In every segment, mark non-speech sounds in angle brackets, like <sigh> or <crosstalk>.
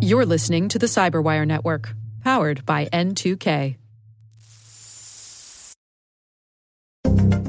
You're listening to the Cyberwire Network, powered by N2K.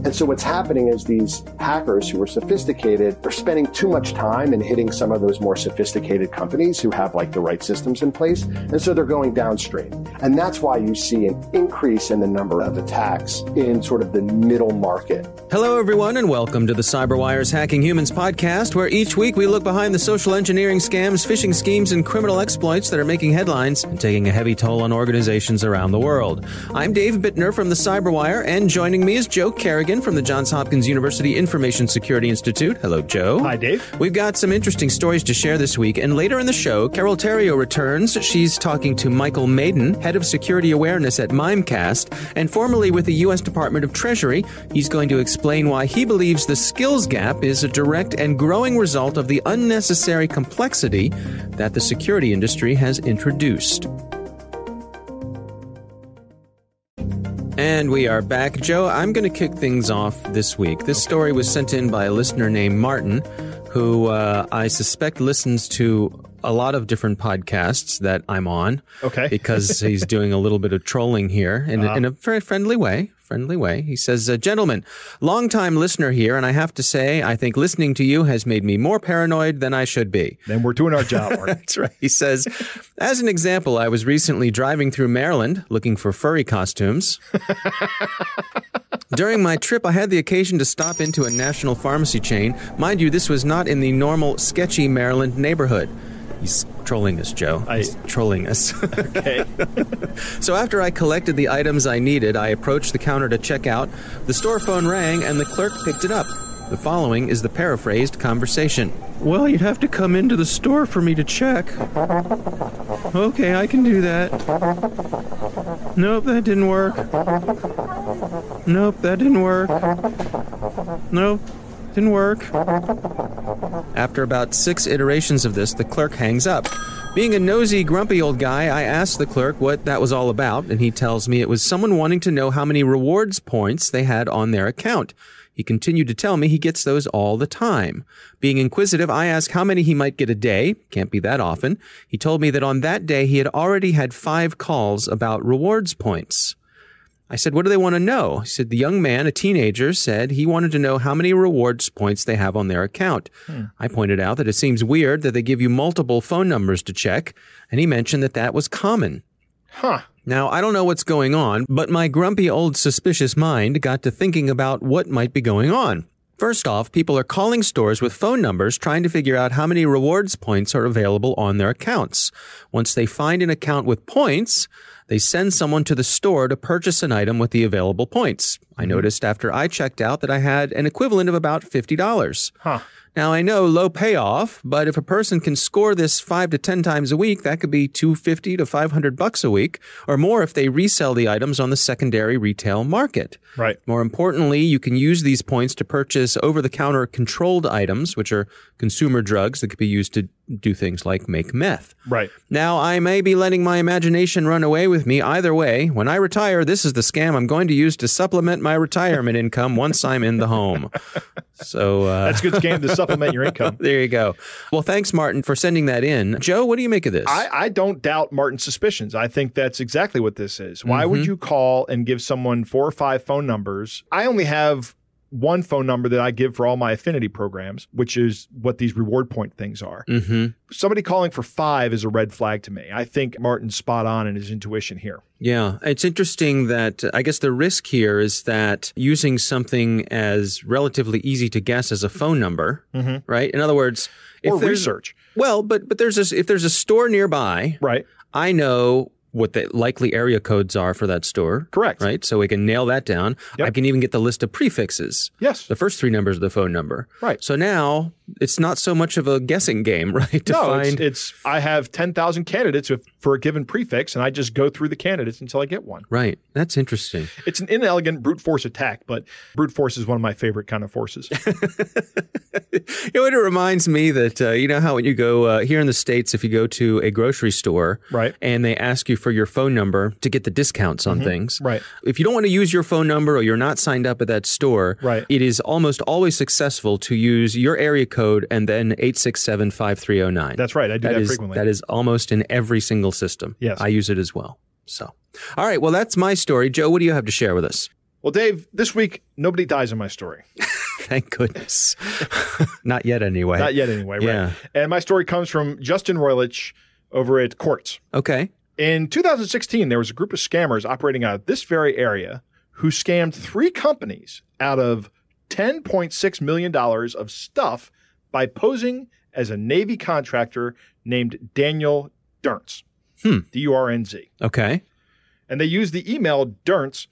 And so what's happening is these hackers who are sophisticated are spending too much time in hitting some of those more sophisticated companies who have like the right systems in place. And so they're going downstream. And that's why you see an increase in the number of attacks in sort of the middle market. Hello, everyone, and welcome to the CyberWire's Hacking Humans podcast, where each week we look behind the social engineering scams, phishing schemes, and criminal exploits that are making headlines and taking a heavy toll on organizations around the world. I'm Dave Bittner from the CyberWire, and joining me is Joe Carrigan from the Johns Hopkins University Information Security Institute. Hello, Joe. Hi, Dave. We've got some interesting stories to share this week, and later in the show, Carole Theriault returns. She's talking to Michael Madon, Head of Security Awareness at Mimecast, and formerly with the U.S. Department of Treasury. He's going to explain why he believes the skills gap is a direct and growing result of the unnecessary complexity that the security industry has introduced. And we are back. Joe, I'm going to kick things off this week. This story was sent in by a listener named Martin, who uh, I suspect listens to a lot of different podcasts that I'm on. Okay. <laughs> because he's doing a little bit of trolling here in, Uh-huh. in a very friendly way. Friendly way. He says, uh, Gentlemen, long-time listener here, and I have to say, I think listening to you has made me more paranoid than I should be. Then we're doing our job. <laughs> That's right. He says, as an example, I was recently driving through Maryland looking for furry costumes. <laughs> During my trip, I had the occasion to stop into a national pharmacy chain. Mind you, this was not in the normal sketchy Maryland neighborhood. He's trolling us, Joe. I- He's trolling us. <laughs> okay. <laughs> so after I collected the items I needed, I approached the counter to check out. The store phone rang and the clerk picked it up. The following is the paraphrased conversation. Well, you'd have to come into the store for me to check. Okay, I can do that. Nope, that didn't work. Nope, that didn't work. Nope, didn't work. After about six iterations of this, the clerk hangs up. Being a nosy, grumpy old guy, I asked the clerk what that was all about, and he tells me it was someone wanting to know how many rewards points they had on their account. He continued to tell me he gets those all the time. Being inquisitive, I asked how many he might get a day. Can't be that often. He told me that on that day he had already had five calls about rewards points. I said, What do they want to know? He said, The young man, a teenager, said he wanted to know how many rewards points they have on their account. Hmm. I pointed out that it seems weird that they give you multiple phone numbers to check, and he mentioned that that was common. Huh. Now, I don't know what's going on, but my grumpy old suspicious mind got to thinking about what might be going on. First off, people are calling stores with phone numbers trying to figure out how many rewards points are available on their accounts. Once they find an account with points, they send someone to the store to purchase an item with the available points. I mm-hmm. noticed after I checked out that I had an equivalent of about $50. Huh. Now I know low payoff, but if a person can score this five to ten times a week, that could be two fifty to five hundred bucks a week, or more if they resell the items on the secondary retail market. Right. More importantly, you can use these points to purchase over-the-counter controlled items, which are consumer drugs that could be used to do things like make meth. Right. Now, I may be letting my imagination run away with me either way. When I retire, this is the scam I'm going to use to supplement my retirement income once I'm in the home. <laughs> So uh, That's a good scam to supplement your income. <laughs> there you go. Well, thanks, Martin, for sending that in. Joe, what do you make of this? I, I don't doubt Martin's suspicions. I think that's exactly what this is. Why Mm-hmm. would you call and give someone four or five phone numbers? I only have one phone number that I give for all my affinity programs, which is what these reward point things are. mm-hmm. Somebody calling for five is a red flag to me. I think Martin's spot on in his intuition here. Yeah, it's interesting that uh, I guess the risk here is that using something as relatively easy to guess as a phone number, right? In other words, Or research. Well, but but there's a, if there's a store nearby, Right. I know what the likely area codes are for that store. Correct. Right. So we can nail that down. Yep. I can even get the list of prefixes. Yes. The first three numbers of the phone number. Right. So now it's not so much of a guessing game, <laughs> right? To no, find it's, it's I have ten thousand candidates with, for a given prefix, and I just go through the candidates until I get one. right. That's interesting. It's an inelegant brute force attack, but brute force is one of my favorite kind of forces. <laughs> You know, it reminds me that uh, you know how when you go uh, here in the states, if you go to a grocery store, Right. and they ask you for your phone number to get the discounts on things, Right. If you don't want to use your phone number or you're not signed up at that store, Right. It is almost always successful to use your area code and then 867-5309. That's right. I do that, is, frequently. That is almost in every single system. Yes. I use it as well. So, all right. Well, that's my story. Joe, what do you have to share with us? well, Dave, this week nobody dies in my story. <laughs> Thank goodness. <laughs> Not yet, anyway. Not yet, anyway. Right. Yeah. And my story comes from Justin Rohrlich over at Quartz. Okay. In 2016, there was a group of scammers operating out of this very area who scammed three companies out of $10.6 million of stuff by posing as a Navy contractor named Daniel Durnz. Hmm. D U R N Z. Okay. And they used the email Durnz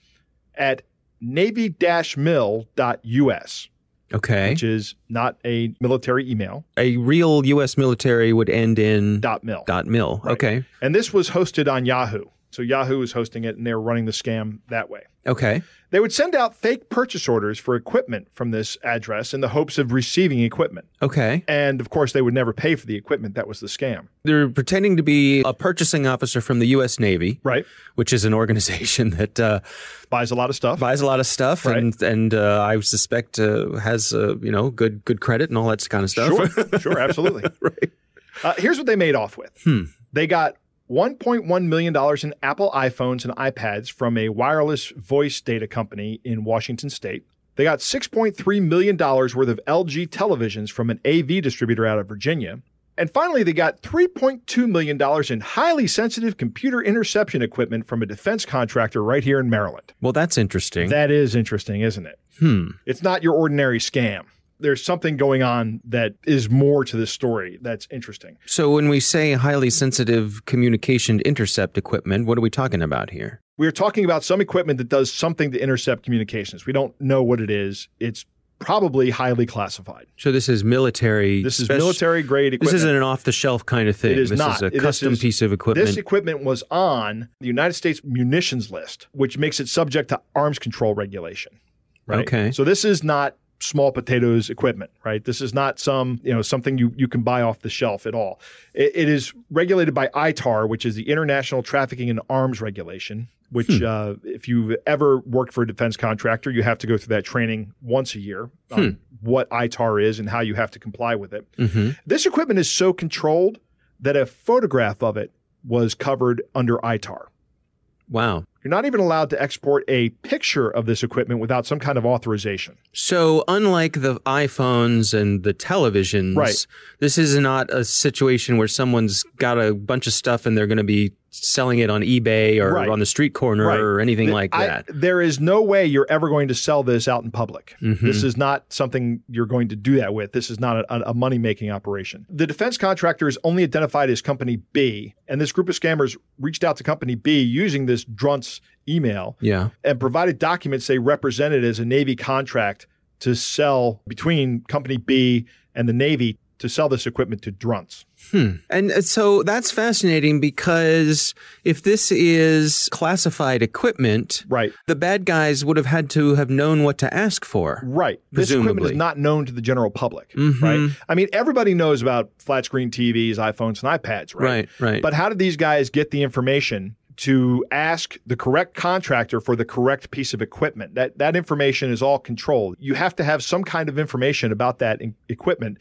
at navy mil.us, Okay. which is not a military email, A real U.S. military would end in dot mil. dot mil. Right. Okay. And this was hosted on Yahoo. So Yahoo is hosting it and they're running the scam that way. Okay. They would send out fake purchase orders for equipment from this address in the hopes of receiving equipment. Okay. And of course, they would never pay for the equipment. That was the scam. They're pretending to be a purchasing officer from the U.S. Navy, Right. which is an organization <laughs> that uh, Buys a lot of stuff. buys a lot of stuff Right. and and uh, I suspect uh, has uh, you know good good credit and all that kind of stuff. Sure. <laughs> sure. Absolutely. right. Uh, here's what they made off with Hmm. they got $1.1 million in Apple iPhones and iPads from a wireless voice data company in Washington state. They got $6.3 million worth of LG televisions from an AV distributor out of Virginia. And finally, they got $3.2 million in highly sensitive computer interception equipment from a defense contractor right here in Maryland. Well, that's interesting. That is interesting, isn't it? hmm. It's not your ordinary scam. There's something going on that is more to this story that's interesting. So when we say highly sensitive communication intercept equipment, what are we talking about here? We're talking about some equipment that does something to intercept communications. We don't know what it is. It's probably highly classified. So this is military. This is military grade equipment. This isn't an off-the-shelf kind of thing. It is this not. is a This custom is- piece of equipment. This equipment was on the United States munitions list, which makes it subject to arms control regulation. Right. Okay. So this is not small potatoes equipment, right? This is not some, you know, something you, you can buy off the shelf at all. It, it is regulated by ITAR, which is the International Trafficking in Arms Regulation, which Hmm. uh, if you've ever worked for a defense contractor, you have to go through that training once a year on Hmm. what ITAR is and how you have to comply with it. hmm This equipment is so controlled that a photograph of it was covered under ITAR. Wow. You're not even allowed to export a picture of this equipment without some kind of authorization. So unlike the iPhones and the televisions, Right. this is not a situation where someone's got a bunch of stuff and they're going to be selling it on eBay or Right. on the street corner Right. or anything Th- like I- that. there is no way you're ever going to sell this out in public. Mhm. This is not something you're going to do that with. This is not a, a money making operation. The defense contractor is only identified as Company B, and this group of scammers reached out to Company B using this Drunts email yeah. and provided documents they represented as a Navy contract to sell between Company B and the Navy to sell this equipment to Drunts. Hmm. And uh, so that's fascinating because if this is classified equipment, Right. the bad guys would have had to have known what to ask for. Right. This equipment is not known to the general public, Mhm. right? I mean, everybody knows about flat screen TVs, iPhones, and iPads, right? Right, right. But how did these guys get the information to ask the correct contractor for the correct piece of equipment? That that information is all controlled. You have to have some kind of information about that in- equipment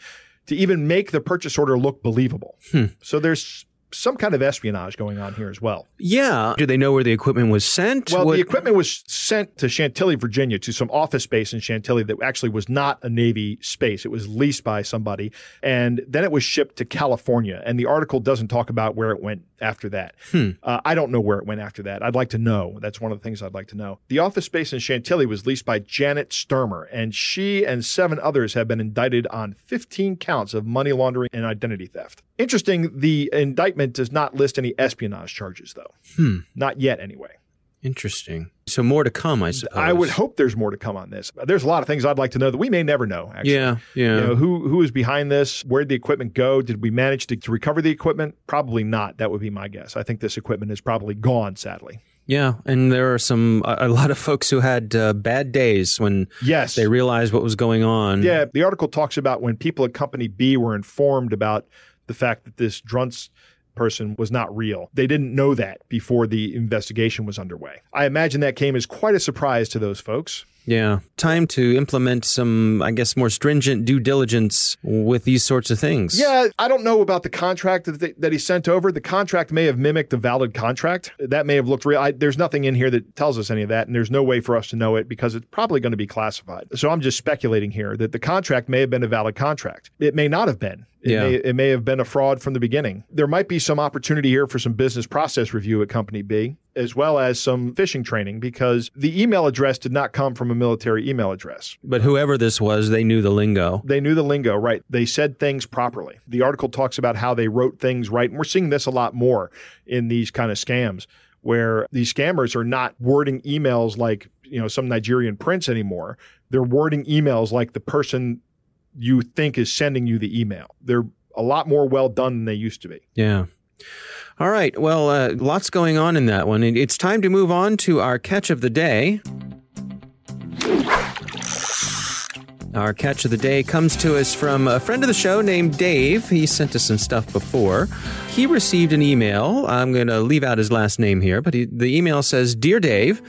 to even make the purchase order look believable. Hmm. So there's some kind of espionage going on here as well. yeah. Do they know where the equipment was sent? Well, What- the equipment was sent to Chantilly, Virginia, to some office space in Chantilly that actually was not a Navy space. It was leased by somebody. And then it was shipped to California. And the article doesn't talk about where it went after that. Hmm. Uh, I don't know where it went after that. I'd like to know. That's one of the things I'd like to know. The office space in Chantilly was leased by Janet Sturmer, and she and seven others have been indicted on 15 counts of money laundering and identity theft. Interesting, the indictment does not list any espionage charges, though. Hmm. Not yet, anyway. Interesting. So more to come, I suppose. I would hope there's more to come on this. There's a lot of things I'd like to know that we may never know. Actually, Yeah, yeah. You know, who who is behind this? Where did the equipment go? Did we manage to, to recover the equipment? Probably not. That would be my guess. I think this equipment is probably gone. Sadly. Yeah, and there are some a, a lot of folks who had uh, bad days when Yes. they realized what was going on. yeah. The article talks about when people at Company B were informed about the fact that this Drunts person was not real. They didn't know that before the investigation was underway. I imagine that came as quite a surprise to those folks. Yeah. Time to implement some, I guess, more stringent due diligence with these sorts of things. Yeah, I don't know about the contract that, they, that he sent over. The contract may have mimicked a valid contract. That may have looked real. I, there's nothing in here that tells us any of that, and there's no way for us to know it because it's probably going to be classified. So I'm just speculating here that the contract may have been a valid contract. It may not have been. It, Yeah. may, it may have been a fraud from the beginning. There might be some opportunity here for some business process review at Company B, as well as some phishing training, because the email address did not come from a military email address. But whoever this was, they knew the lingo. They knew the lingo, right? They said things properly. The article talks about how they wrote things right. And we're seeing this a lot more in these kind of scams where these scammers are not wording emails like, you know, some Nigerian prince anymore. They're wording emails like the person you think is sending you the email. They're a lot more well done than they used to be. Yeah. All right. Well, uh, lots going on in that one. It- It's time to move on to our catch of the day. Our catch of the day comes to us from a friend of the show named Dave. He sent us some stuff before. He received an email. I'm going to leave out his last name here, but he, the email says Dear Dave,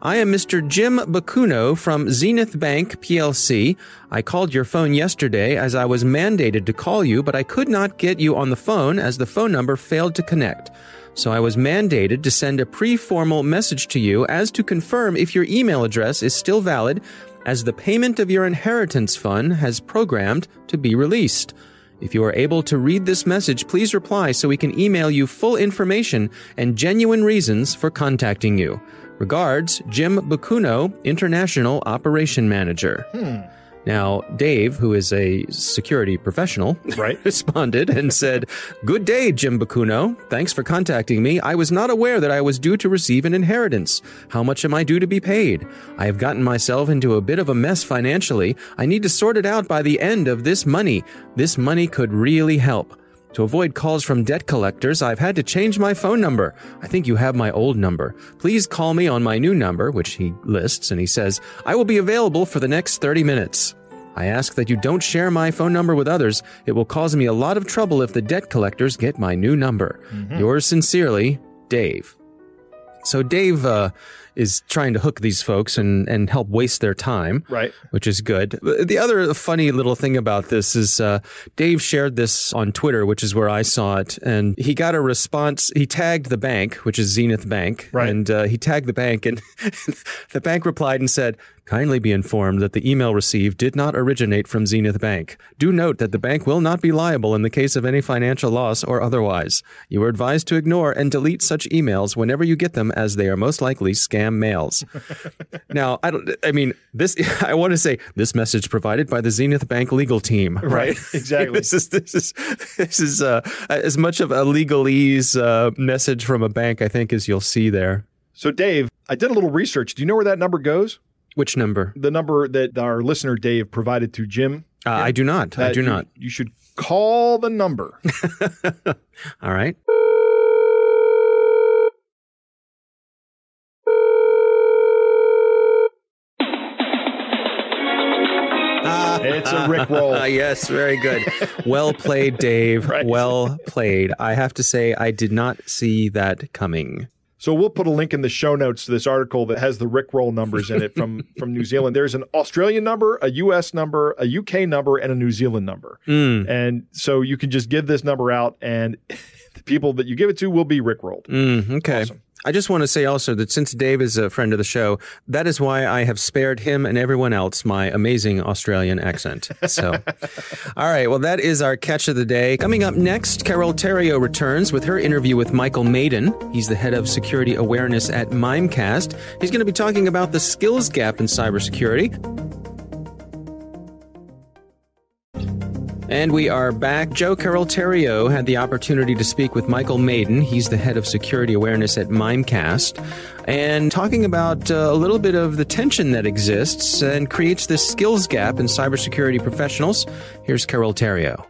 I am Mr. Jim Bakuno from Zenith Bank PLC. I called your phone yesterday as I was mandated to call you, but I could not get you on the phone as the phone number failed to connect. So I was mandated to send a pre-formal message to you as to confirm if your email address is still valid as the payment of your inheritance fund has programmed to be released. If you are able to read this message, please reply so we can email you full information and genuine reasons for contacting you. Regards, Jim Bakuno, International Operation Manager. Hmm. Now, Dave, who is a security professional, Right. <laughs> responded and said, Good day, Jim Bakuno. Thanks for contacting me. I was not aware that I was due to receive an inheritance. How much am I due to be paid? I have gotten myself into a bit of a mess financially. I need to sort it out by the end of this money. This money could really help. To avoid calls from debt collectors, I've had to change my phone number. I think you have my old number. Please call me on my new number, which he lists, and he says, I will be available for the next 30 minutes. I ask that you don't share my phone number with others. It will cause me a lot of trouble if the debt collectors get my new number. Yours sincerely, Dave. So Dave uh, is trying to hook these folks and, and help waste their time Right. which is good. The other funny little thing about this is uh, Dave shared this on Twitter, which is where I saw it, and he got a response. He tagged the bank, which is Zenith Bank, Right. and uh, he tagged the bank, and <laughs> the bank replied and said. Kindly be informed that the email received did not originate from Zenith Bank. Do note that the bank will not be liable in the case of any financial loss or otherwise. You are advised to ignore and delete such emails whenever you get them, as they are most likely scam mails. <laughs> Now, I don't. I mean, this. <laughs> I want to say this message provided by the Zenith Bank legal team. Right. Right, <laughs> exactly. this is this is this is uh, as much of a legalese uh, message from a bank, I think, as you'll see there. So, Dave, I did a little research. Do you know where that number goes? Which number? The number that our listener Dave provided to Jim? Uh, I do not. I do you- not. You should call the number. <laughs> All right. <laughs> It's a Rick roll. <laughs> Yes, very good. Well played, Dave. Right. Well played. I have to say, I did not see that coming. So we'll put a link in the show notes to this article that has the Rickroll numbers in it from <laughs> from New Zealand. There's an Australian number, a US number, a UK number, and a New Zealand number. Mm, And so you can just give this number out, and <laughs> the people that you give it to will be Rickrolled. mm, okay. Awesome. I just want to say also that since Dave is a friend of the show, that is why I have spared him and everyone else my amazing Australian accent. So, <laughs> all right. Well, that is our catch of the day. Coming up next, Carole Theriault returns with her interview with Michael Madon. He's the head of security awareness at Mimecast. He's going to be talking about the skills gap in cybersecurity. And we are back. Joe Carole Theriault had the opportunity to speak with Michael Madon. He's the head of security awareness at Mimecast, and talking about uh, a little bit of the tension that exists and creates this skills gap in cybersecurity professionals. Here's Carole Theriault.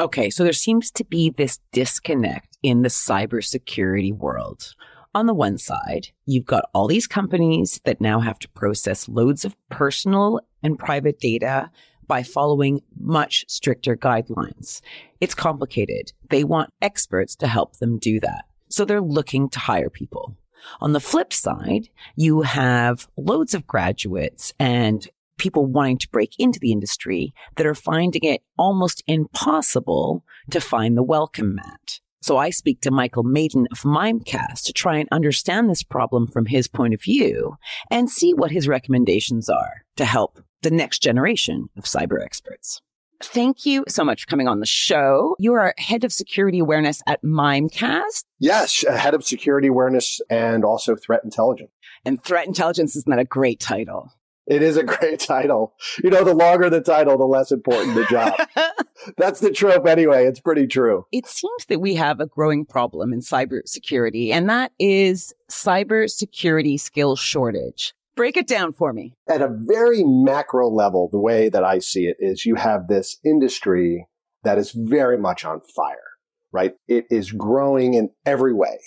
Okay, so there seems to be this disconnect in the cybersecurity world. On the one side, you've got all these companies that now have to process loads of personal and private data by following much stricter guidelines. It's complicated. They want experts to help them do that. So they're looking to hire people. On the flip side, you have loads of graduates and people wanting to break into the industry that are finding it almost impossible to find the welcome mat. So I speak to Michael Madon of Mimecast to try and understand this problem from his point of view and see what his recommendations are to help the next generation of cyber experts. Thank you so much for coming on the show. You are head of security awareness at Mimecast. Yes, head of security awareness and also threat intelligence. And threat intelligence isn't that a great title? It is a <laughs> great title. You know, the longer the title, the less important the job. <laughs> That's the trope anyway. It's pretty true. It seems that we have a growing problem in cybersecurity, and that is cybersecurity skill shortage. Break it down for me. At a very macro level, the way that I see it is you have this industry that is very much on fire, right? It is growing in every way.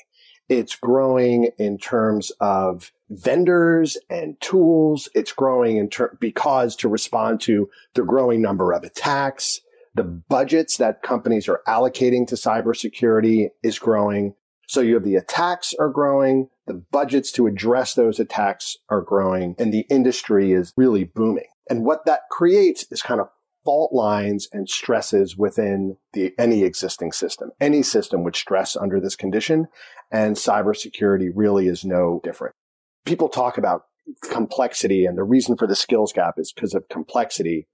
It's growing in terms of vendors and tools. It's growing in ter- because to respond to the growing number of attacks, the budgets that companies are allocating to cybersecurity is growing. So you have the attacks are growing, the budgets to address those attacks are growing, and the industry is really booming. And what that creates is kind of fault lines and stresses within the, any existing system. Any system would stress under this condition, and cybersecurity really is no different. People talk about complexity, and the reason for the skills gap is because of complexity.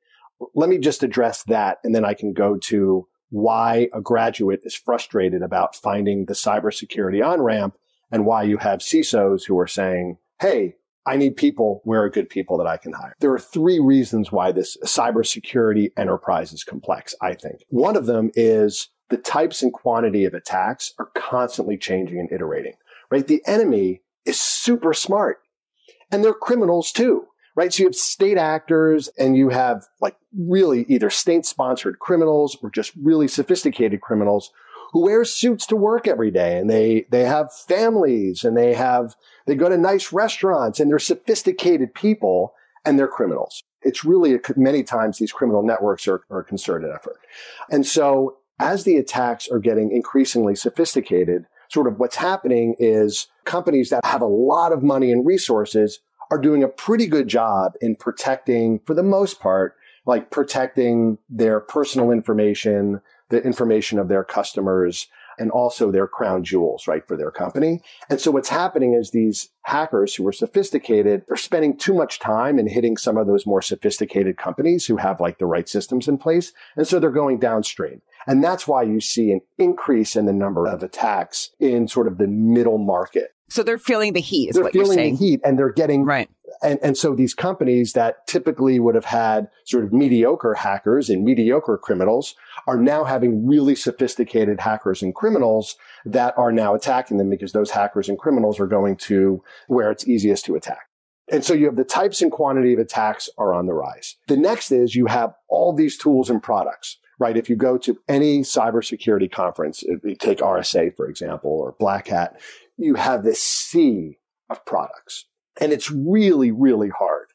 Let me just address that, and then I can go to why a graduate is frustrated about finding the cybersecurity on ramp and why you have CISOs who are saying, Hey, I need people. Where are good people that I can hire? There are three reasons why this cybersecurity enterprise is complex, I think. One of them is the types and quantity of attacks are constantly changing and iterating, right? The enemy is super smart and they're criminals too right? So you have state actors and you have like really either state sponsored criminals or just really sophisticated criminals who wear suits to work every day and they, they have families and they have, they go to nice restaurants and they're sophisticated people and they're criminals. It's really many times these criminal networks are, are a concerted effort. And so as the attacks are getting increasingly sophisticated, sort of what's happening is companies that have a lot of money and resources are doing a pretty good job in protecting, for the most part, like protecting their personal information, the information of their customers, and also their crown jewels, right, for their company. And so what's happening is these hackers who are sophisticated are spending too much time in hitting some of those more sophisticated companies who have like the right systems in place. And so they're going downstream. And that's why you see an increase in the number of attacks in sort of the middle market. So they're feeling the heat. they're feeling the heat, and they're getting right. And and so these companies that typically would have had sort of mediocre hackers and mediocre criminals are now having really sophisticated hackers and criminals that are now attacking them because those hackers and criminals are going to where it's easiest to attack. And so you have the types and quantity of attacks are on the rise. The next is you have all these tools and products right? If you go to any cybersecurity conference, take RSA, for example, or Black Hat, you have this sea of products. And it's really, really hard,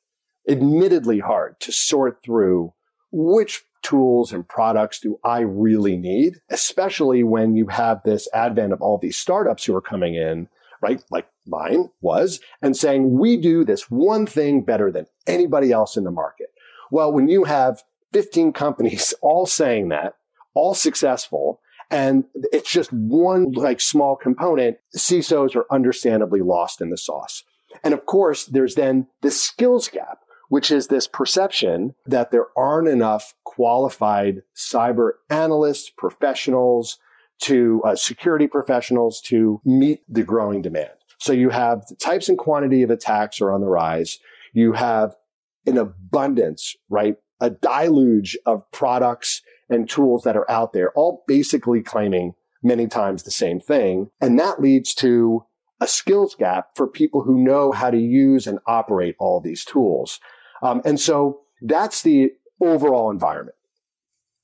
admittedly hard to sort through which tools and products do I really need, especially when you have this advent of all these startups who are coming in, right? Like mine was and saying, we do this one thing better than anybody else in the market. Well, when you have 15 companies <laughs> all saying that, all successful, and it's just one like small component. CISOs are understandably lost in the sauce. And of course, there's then the skills gap, which is this perception that there aren't enough qualified cyber analysts, professionals to uh, security professionals to meet the growing demand. So you have the types and quantity of attacks are on the rise. You have an abundance, right? A deluge of products and tools that are out there, all basically claiming many times the same thing. And that leads to a skills gap for people who know how to use and operate all these tools. Um, and so that's the overall environment.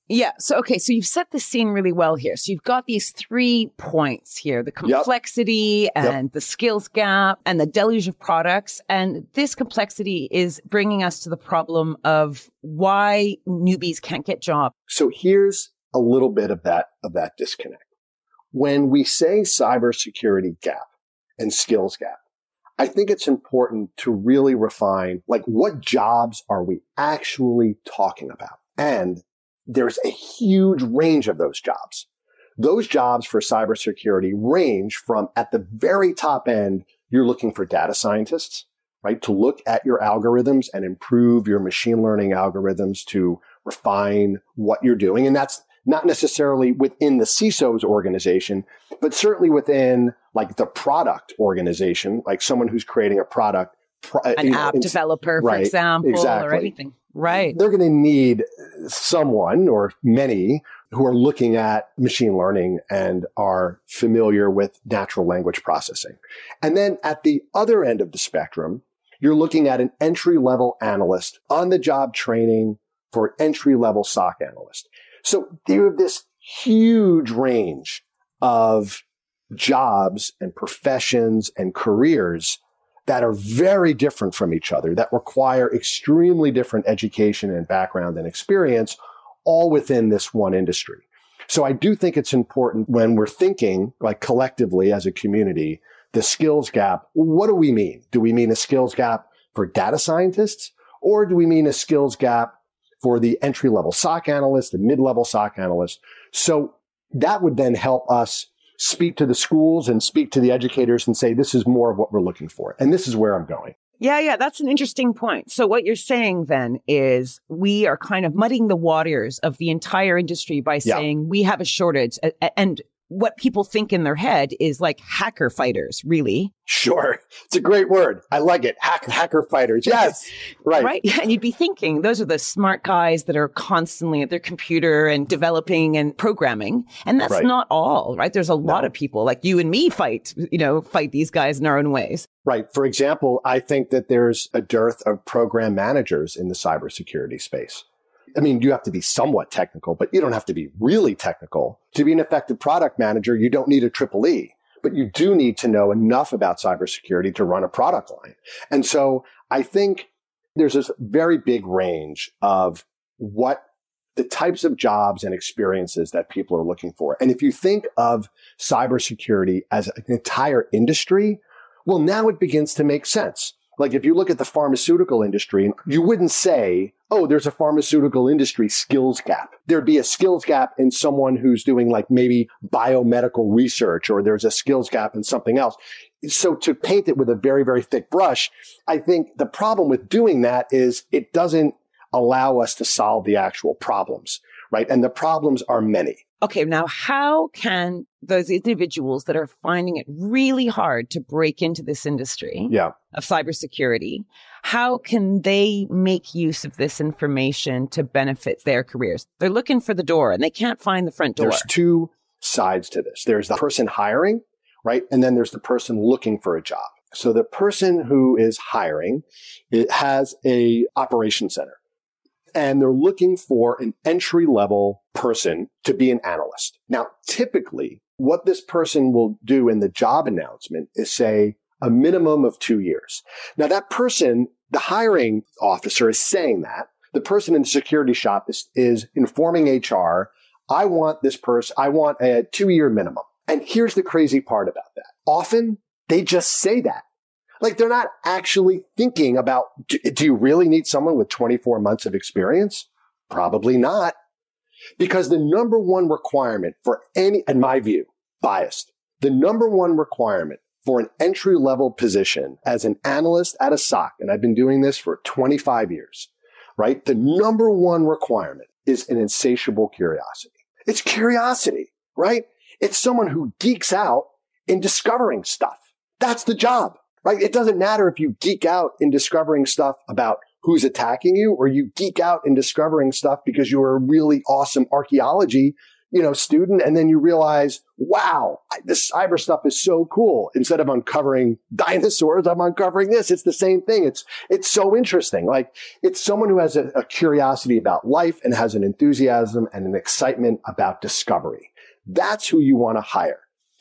Yeah. So, okay. So you've set the scene really well here. So you've got these three points here, the complexity yep. and yep. the skills gap and the deluge of products. And this complexity is bringing us to the problem of why newbies can't get jobs. So here's a little bit of that, of that disconnect. When we say cybersecurity gap, and skills gap. I think it's important to really refine, like, what jobs are we actually talking about? And there's a huge range of those jobs. Those jobs for cybersecurity range from at the very top end, you're looking for data scientists, right? To look at your algorithms and improve your machine learning algorithms to refine what you're doing. And that's not necessarily within the CISO's organization, but certainly within like the product organization, like someone who's creating a product. Uh, an know, app developer, for example, exactly. or anything. Right. They're going to need someone or many who are looking at machine learning and are familiar with natural language processing. And then at the other end of the spectrum, you're looking at an entry level analyst on the job training for an entry level SOC analyst. So there are this huge range of jobs and professions and careers that are very different from each other, that require extremely different education and background and experience, all within this one industry. So I do think it's important when we're thinking like collectively as a community, the skills gap. What do we mean? Do we mean a skills gap for data scientists or do we mean a skills gap for the entry level SOC analyst, the mid level SOC analyst? So that would then help us speak to the schools and speak to the educators and say, this is more of what we're looking for. And this is where I'm going. Yeah, yeah, that's an interesting point. So what you're saying then is we are kind of muddying the waters of the entire industry by saying yeah. we have a shortage and what people think in their head is like hacker fighters, really. Sure. <laughs> It's a great word. I like it. Hack, hacker fighters. Yes. right. Right. And you'd be thinking those are the smart guys that are constantly at their computer and developing and programming. And that's right. not all, right? There's a lot of people like you and me fight, you know, fight these guys in our own ways. Right. For example, I think that there's a dearth of program managers in the cybersecurity space. I mean, you have to be somewhat technical, but you don't have to be really technical. To be an effective product manager, you don't need a triple E, but you do need to know enough about cybersecurity to run a product line. And so I think there's this very big range of what the types of jobs and experiences that people are looking for. And if you think of cybersecurity as an entire industry, well, now it begins to make sense. Like if you look at the pharmaceutical industry, you wouldn't say, oh, there's a pharmaceutical industry skills gap. There'd be a skills gap in someone who's doing like maybe biomedical research or there's a skills gap in something else. So to paint it with a very, very thick brush, I think the problem with doing that is it doesn't allow us to solve the actual problems, right? And the problems are many. Okay, now how can those individuals that are finding it really hard to break into this industry yeah. of cybersecurity, how can they make use of this information to benefit their careers? They're looking for the door and they can't find the front door. There's two sides to this. There's the person hiring, right? And then there's the person looking for a job. So the person who is hiring, it has a operation center and they're looking for an entry level person to be an analyst. Now, typically what this person will do in the job announcement is say a minimum of two years. Now that person, the hiring officer is saying that the person in the security shop is, is informing HR, I want this person, I want a two year minimum. And here's the crazy part about that. Often they just say that. Like they're not actually thinking about, do, do you really need someone with 24 months of experience? Probably not. Because the number one requirement for any, in my view, biased, the number one requirement for an entry level position as an analyst at a SOC, and I've been doing this for 25 years, right? The number one requirement is an insatiable curiosity. It's curiosity, right? It's someone who geeks out in discovering stuff. That's the job right? It doesn't matter if you geek out in discovering stuff about who's attacking you or you geek out in discovering stuff because you're a really awesome archaeology, you know, student. And then you realize, wow, this cyber stuff is so cool. Instead of uncovering dinosaurs, I'm uncovering this. It's the same thing. It's, it's so interesting. Like it's someone who has a, a curiosity about life and has an enthusiasm and an excitement about discovery. That's who you want to hire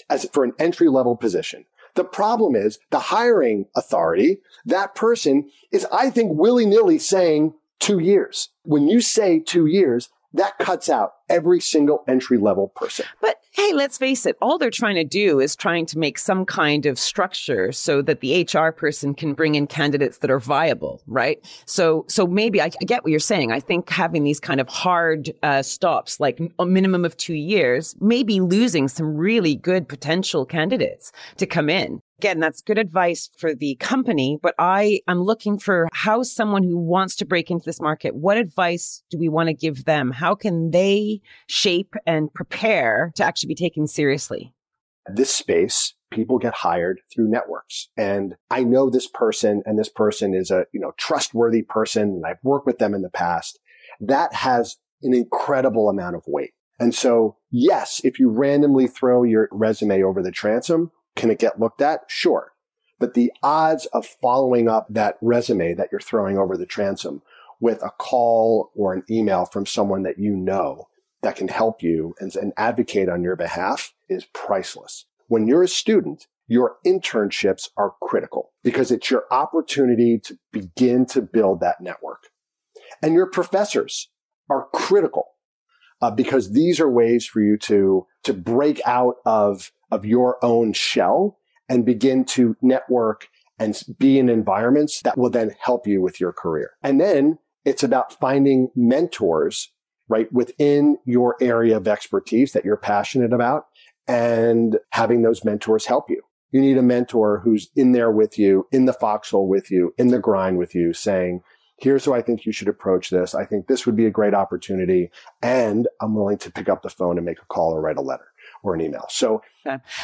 as for an entry level position. The problem is the hiring authority, that person is, I think, willy nilly saying two years. When you say two years, that cuts out every single entry level person. But hey, let's face it, all they're trying to do is trying to make some kind of structure so that the HR person can bring in candidates that are viable, right? So, so maybe I, I get what you're saying. I think having these kind of hard uh, stops, like a minimum of two years, maybe losing some really good potential candidates to come in again, that's good advice for the company, but I am looking for how someone who wants to break into this market, what advice do we want to give them? How can they shape and prepare to actually be taken seriously? This space, people get hired through networks. And I know this person and this person is a, you know, trustworthy person and I've worked with them in the past. That has an incredible amount of weight. And so, yes, if you randomly throw your resume over the transom, can it get looked at? Sure. But the odds of following up that resume that you're throwing over the transom with a call or an email from someone that you know that can help you and, and advocate on your behalf is priceless. When you're a student, your internships are critical because it's your opportunity to begin to build that network. And your professors are critical uh, because these are ways for you to, to break out of of your own shell and begin to network and be in environments that will then help you with your career. And then it's about finding mentors, right, within your area of expertise that you're passionate about and having those mentors help you. You need a mentor who's in there with you, in the foxhole with you, in the grind with you, saying, here's how I think you should approach this. I think this would be a great opportunity. And I'm willing to pick up the phone and make a call or write a letter or an email. So,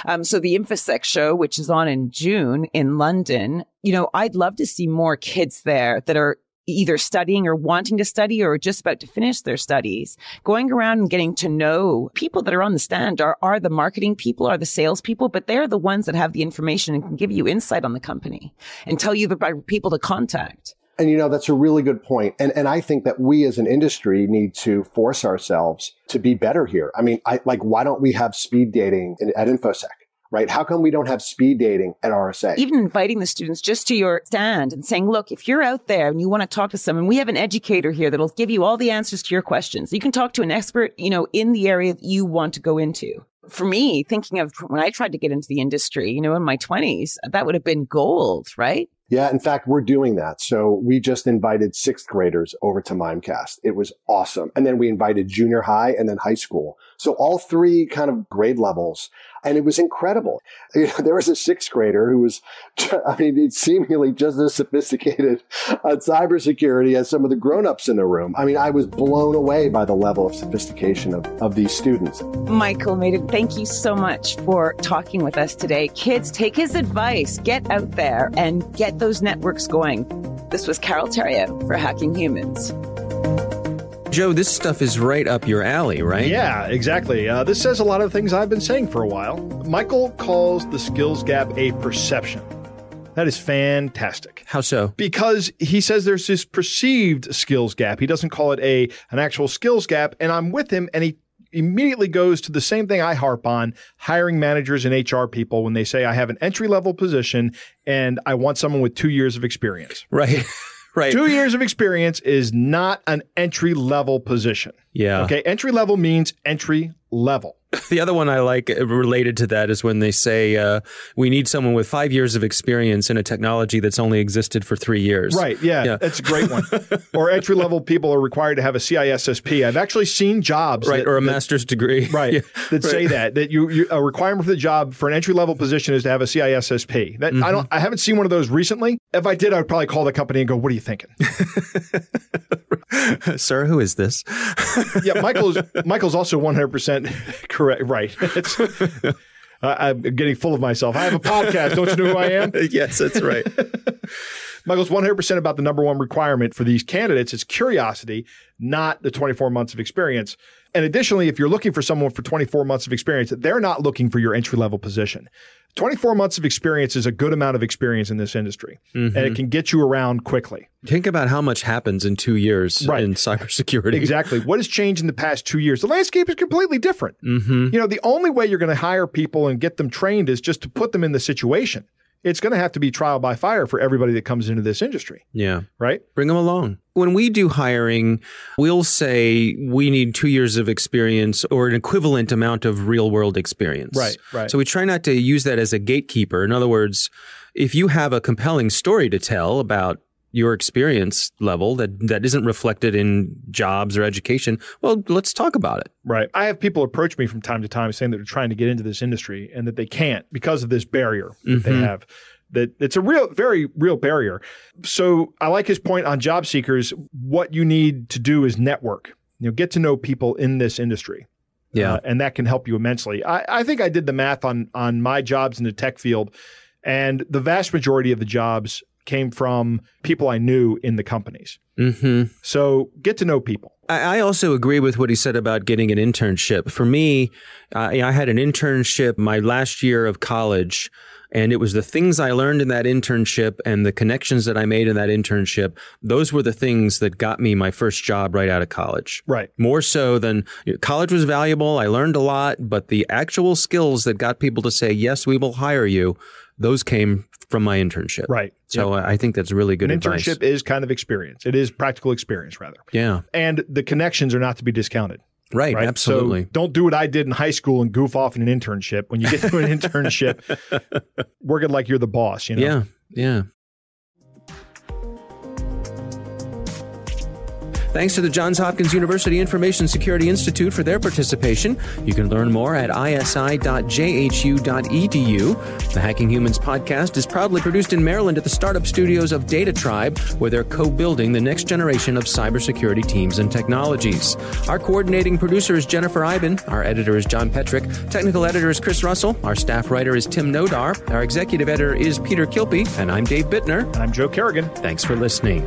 um, so the InfoSec show, which is on in June in London, you know, I'd love to see more kids there that are either studying or wanting to study or just about to finish their studies, going around and getting to know people that are on the stand are, are the marketing people, are the sales people, but they're the ones that have the information and can give you insight on the company and tell you the people to contact. And you know, that's a really good point. And, and I think that we as an industry need to force ourselves to be better here. I mean, I like, why don't we have speed dating at InfoSec? Right? How come we don't have speed dating at RSA? Even inviting the students just to your stand and saying, look, if you're out there and you want to talk to someone, we have an educator here that'll give you all the answers to your questions. You can talk to an expert, you know, in the area that you want to go into for me, thinking of when I tried to get into the industry, you know, in my 20s, that would have been gold, right? Yeah, in fact, we're doing that. So we just invited sixth graders over to Mimecast. It was awesome. And then we invited junior high and then high school. So all three kind of grade levels and it was incredible. <laughs> You know, there was a sixth grader who was, <laughs> I mean, seemingly just as sophisticated <laughs> on cybersecurity as some of the grown-ups in the room. I mean, I was blown away by the level of sophistication of, of these students. Michael Madon, thank you so much for talking with us today. Kids, take his advice, get out there and get those networks going. This was Carole Theriault for Hacking Humans. Joe, this stuff is right up your alley, right? Yeah, exactly. Uh, this says a lot of things I've been saying for a while. Michael calls the skills gap a perception. That is fantastic. How so? Because he says there's this perceived skills gap. He doesn't call it a an actual skills gap. And I'm with him, and he immediately goes to the same thing I harp on hiring managers and HR people when they say, I have an entry level position and I want someone with two years of experience. Right. <laughs> Right. Two years of experience is not an entry level position. Yeah. Okay. Entry level means entry level. <laughs> The other one I like uh, related to that is when they say uh, we need someone with five years of experience in a technology that's only existed for three years. Right. Yeah. yeah. That's a great one. <laughs> or entry level people are required to have a CISSP. I've actually seen jobs. Right. That, or a that, master's degree. <laughs> Right. Yeah. That right. say that, that you, you, a requirement for the job for an entry level position is to have a CISSP. That mm-hmm. I don't, I haven't seen one of those recently. If I did, I would probably call the company and go, what are you thinking? Sir, who is this? Yeah. Michael's, Michael's also 100% correct. Right. It's, uh, I'm getting full of myself. I have a podcast. Don't you know who I am? <laughs> yes, that's right. <laughs> Michael's 100% about the number one requirement for these candidates is curiosity, not the 24 months of experience. And additionally, if you're looking for someone for 24 months of experience, they're not looking for your entry level position. 24 months of experience is a good amount of experience in this industry, mm-hmm. and it can get you around quickly. Think about how much happens in two years right. in cybersecurity. Exactly. What has changed in the past two years? The landscape is completely different. Mm-hmm. You know, the only way you're going to hire people and get them trained is just to put them in the situation. It's going to have to be trial by fire for everybody that comes into this industry, Yeah. right? Bring them along. When we do hiring, we'll say we need two years of experience or an equivalent amount of real world experience. Right, right. So we try not to use that as a gatekeeper. In other words, if you have a compelling story to tell about your experience level that, that isn't reflected in jobs or education, well, let's talk about it. Right. I have people approach me from time to time saying that they're trying to get into this industry and that they can't because of this barrier that they have. That it's a real, very real barrier. So I like his point on job seekers. What you need to do is network. You know, get to know people in this industry. Yeah. Uh, and that can help you immensely. I, I think I did the math on on my jobs in the tech field, and the vast majority of the jobs came from people I knew in the companies. hmm So get to know people. I I also agree with what he said about getting an internship. For me, uh, I had an internship my last year of college, and it was the things I learned in that internship and the connections that I made in that internship. Those were the things that got me my first job right out of college. Right. More so than you know, college was valuable. I learned a lot, but the actual skills that got people to say, yes, we will hire you, those came from my internship. Right. So I think that's really good An advice. internship is kind of experience. It is practical experience, rather. Yeah. And the connections are not to be discounted. Right. Right. Absolutely. So don't do what I did in high school and goof off in an internship. When you get to an <laughs> internship, work it like you're the boss. You know. Yeah, yeah. Thanks to the Johns Hopkins University Information Security Institute for their participation. You can learn more at isi.jhu.edu. The Hacking Humans podcast is proudly produced in Maryland at the startup studios of Data Tribe, where they're co building the next generation of cybersecurity teams and technologies. Our coordinating producer is Jennifer Iben. Our editor is John Petrick. Technical editor is Chris Russell. Our staff writer is Tim Nodar. Our executive editor is Peter Kilpe. And I'm Dave Bittner. And I'm Joe Carrigan. Thanks for listening.